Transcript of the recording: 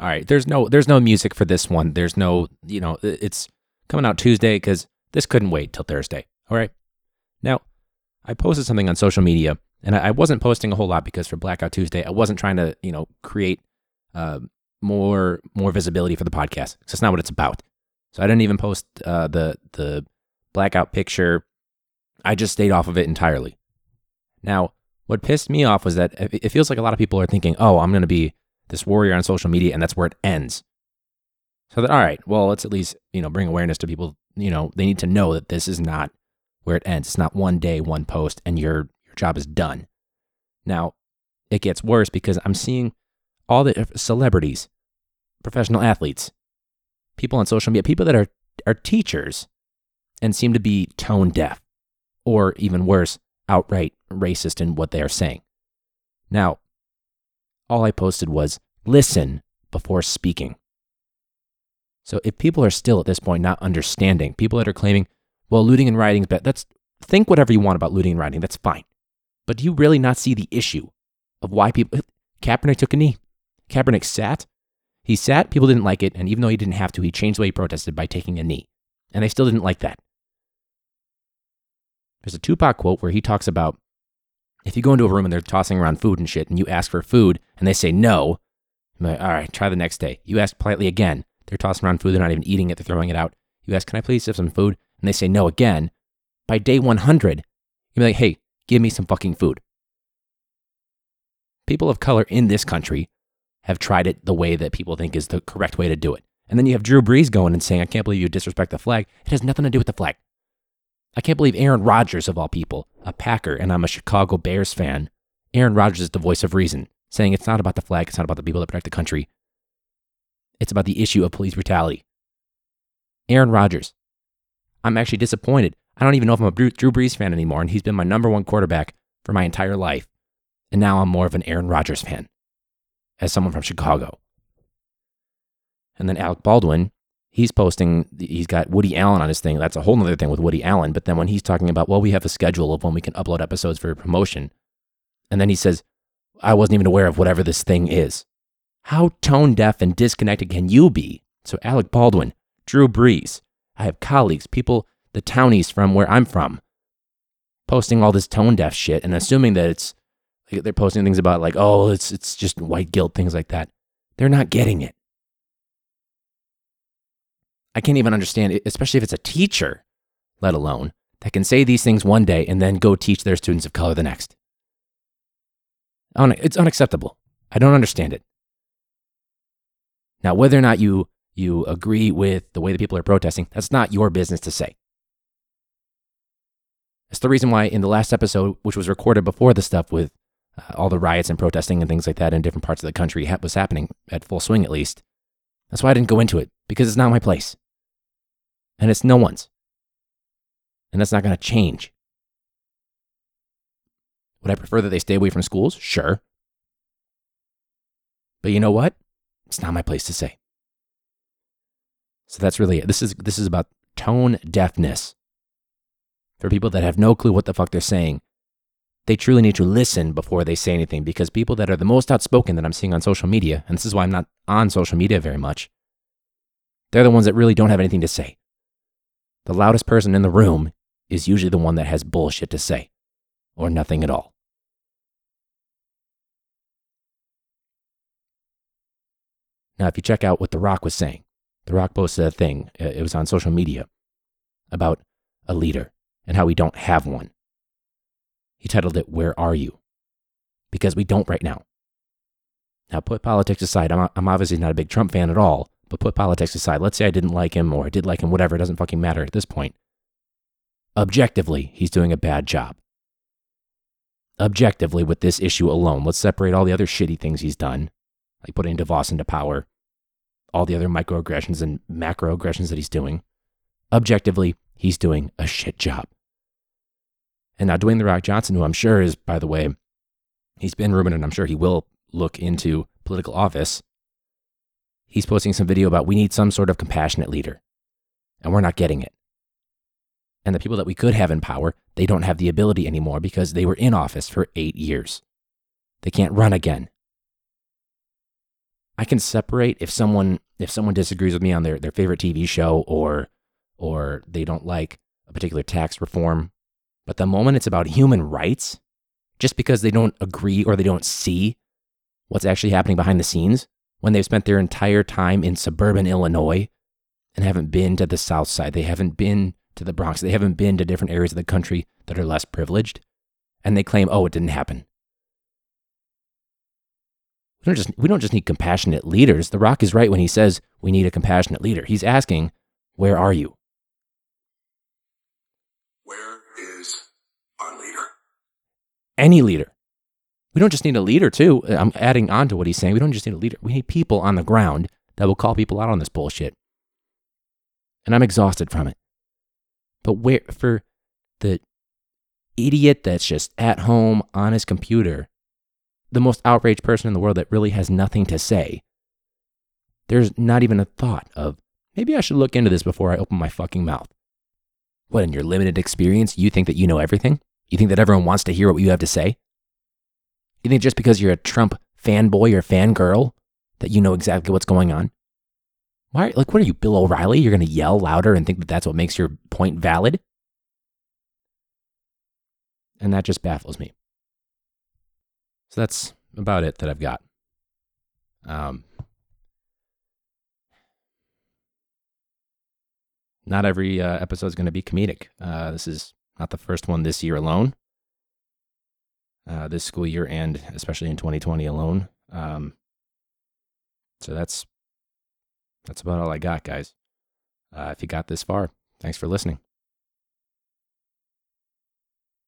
All right, there's no there's no music for this one. There's no, you know, it's coming out Tuesday cuz this couldn't wait till Thursday. All right. Now, I posted something on social media and I wasn't posting a whole lot because for Blackout Tuesday, I wasn't trying to, you know, create uh, more more visibility for the podcast. That's not what it's about. So I didn't even post uh, the the blackout picture. I just stayed off of it entirely. Now, what pissed me off was that it feels like a lot of people are thinking, "Oh, I'm going to be this warrior on social media," and that's where it ends. So that all right, well, let's at least you know bring awareness to people. You know, they need to know that this is not where it ends. It's not one day, one post, and your your job is done. Now, it gets worse because I'm seeing all the uh, celebrities, professional athletes, people on social media, people that are, are teachers and seem to be tone deaf or even worse, outright racist in what they are saying. Now, all I posted was listen before speaking. So if people are still at this point not understanding, people that are claiming, well, looting and rioting is bad, that's think whatever you want about looting and rioting, that's fine. But do you really not see the issue of why people Kaepernick took a knee? Kaepernick sat. He sat, people didn't like it, and even though he didn't have to, he changed the way he protested by taking a knee. And they still didn't like that. There's a Tupac quote where he talks about if you go into a room and they're tossing around food and shit, and you ask for food and they say no, like, all right, try the next day. You ask politely again. They're tossing around food, they're not even eating it, they're throwing it out. You ask, can I please have some food? And they say no again. By day 100, you're like, hey, give me some fucking food. People of color in this country have tried it the way that people think is the correct way to do it. And then you have Drew Brees going and saying, I can't believe you disrespect the flag. It has nothing to do with the flag. I can't believe Aaron Rodgers, of all people, a Packer, and I'm a Chicago Bears fan. Aaron Rodgers is the voice of reason, saying it's not about the flag, it's not about the people that protect the country. It's about the issue of police brutality. Aaron Rodgers. I'm actually disappointed. I don't even know if I'm a Drew Brees fan anymore, and he's been my number one quarterback for my entire life. And now I'm more of an Aaron Rodgers fan as someone from Chicago. And then Alec Baldwin, he's posting, he's got Woody Allen on his thing. That's a whole other thing with Woody Allen. But then when he's talking about, well, we have a schedule of when we can upload episodes for promotion. And then he says, I wasn't even aware of whatever this thing is. How tone deaf and disconnected can you be? So, Alec Baldwin, Drew Brees, I have colleagues, people, the townies from where I'm from, posting all this tone deaf shit and assuming that it's they're posting things about like, oh, it's it's just white guilt, things like that. They're not getting it. I can't even understand it, especially if it's a teacher, let alone that can say these things one day and then go teach their students of color the next. It's unacceptable. I don't understand it. Now, whether or not you you agree with the way that people are protesting, that's not your business to say. That's the reason why in the last episode, which was recorded before the stuff with uh, all the riots and protesting and things like that in different parts of the country ha- was happening at full swing, at least. That's why I didn't go into it because it's not my place. And it's no one's. And that's not going to change. Would I prefer that they stay away from schools? Sure. But you know what? It's not my place to say. So that's really it. This is this is about tone deafness. For people that have no clue what the fuck they're saying they truly need to listen before they say anything because people that are the most outspoken that I'm seeing on social media, and this is why I'm not on social media very much, they're the ones that really don't have anything to say. The loudest person in the room is usually the one that has bullshit to say, or nothing at all. Now, if you check out what The Rock was saying, The Rock posted a thing, uh, it was on social media, about a leader and how we don't have one. He titled it, Where Are You? Because we don't right now. Now, put politics aside, I'm, I'm obviously not a big Trump fan at all, but put politics aside. Let's say I didn't like him or I did like him, whatever, it doesn't fucking matter at this point. Objectively, he's doing a bad job. Objectively, with this issue alone, let's separate all the other shitty things he's done, like putting DeVos into power, all the other microaggressions and macroaggressions that he's doing. Objectively, he's doing a shit job. And now Dwayne The Rock Johnson, who I'm sure is, by the way, he's been rumored and I'm sure he will look into political office. He's posting some video about we need some sort of compassionate leader, and we're not getting it. And the people that we could have in power, they don't have the ability anymore because they were in office for eight years. They can't run again. I can separate if someone if someone disagrees with me on their, their favorite TV show or or they don't like a particular tax reform. But the moment it's about human rights, just because they don't agree or they don't see what's actually happening behind the scenes when they've spent their entire time in suburban Illinois and haven't been to the South Side, they haven't been to the Bronx, they haven't been to different areas of the country that are less privileged, and they claim, oh, it didn't happen. We don't just we don't just need compassionate leaders. The Rock is right when he says we need a compassionate leader. He's asking, where are you? Where is our leader? Any leader. We don't just need a leader too. I'm adding on to what he's saying. We don't just need a leader. We need people on the ground that will call people out on this bullshit. And I'm exhausted from it. But where for the idiot that's just at home on his computer the most outraged person in the world that really has nothing to say, there's not even a thought of, maybe I should look into this before I open my fucking mouth. What, in your limited experience, you think that you know everything? You think that everyone wants to hear what you have to say? You think just because you're a Trump fanboy or fangirl that you know exactly what's going on? Why, like, what are you, Bill O'Reilly? You're going to yell louder and think that that's what makes your point valid? And that just baffles me. So that's about it that I've got. Um, not every uh, episode is going to be comedic. Uh, this is not the first one this year alone. Uh, this school year and especially in 2020 alone. Um, so that's that's about all I got, guys. Uh, if you got this far, thanks for listening.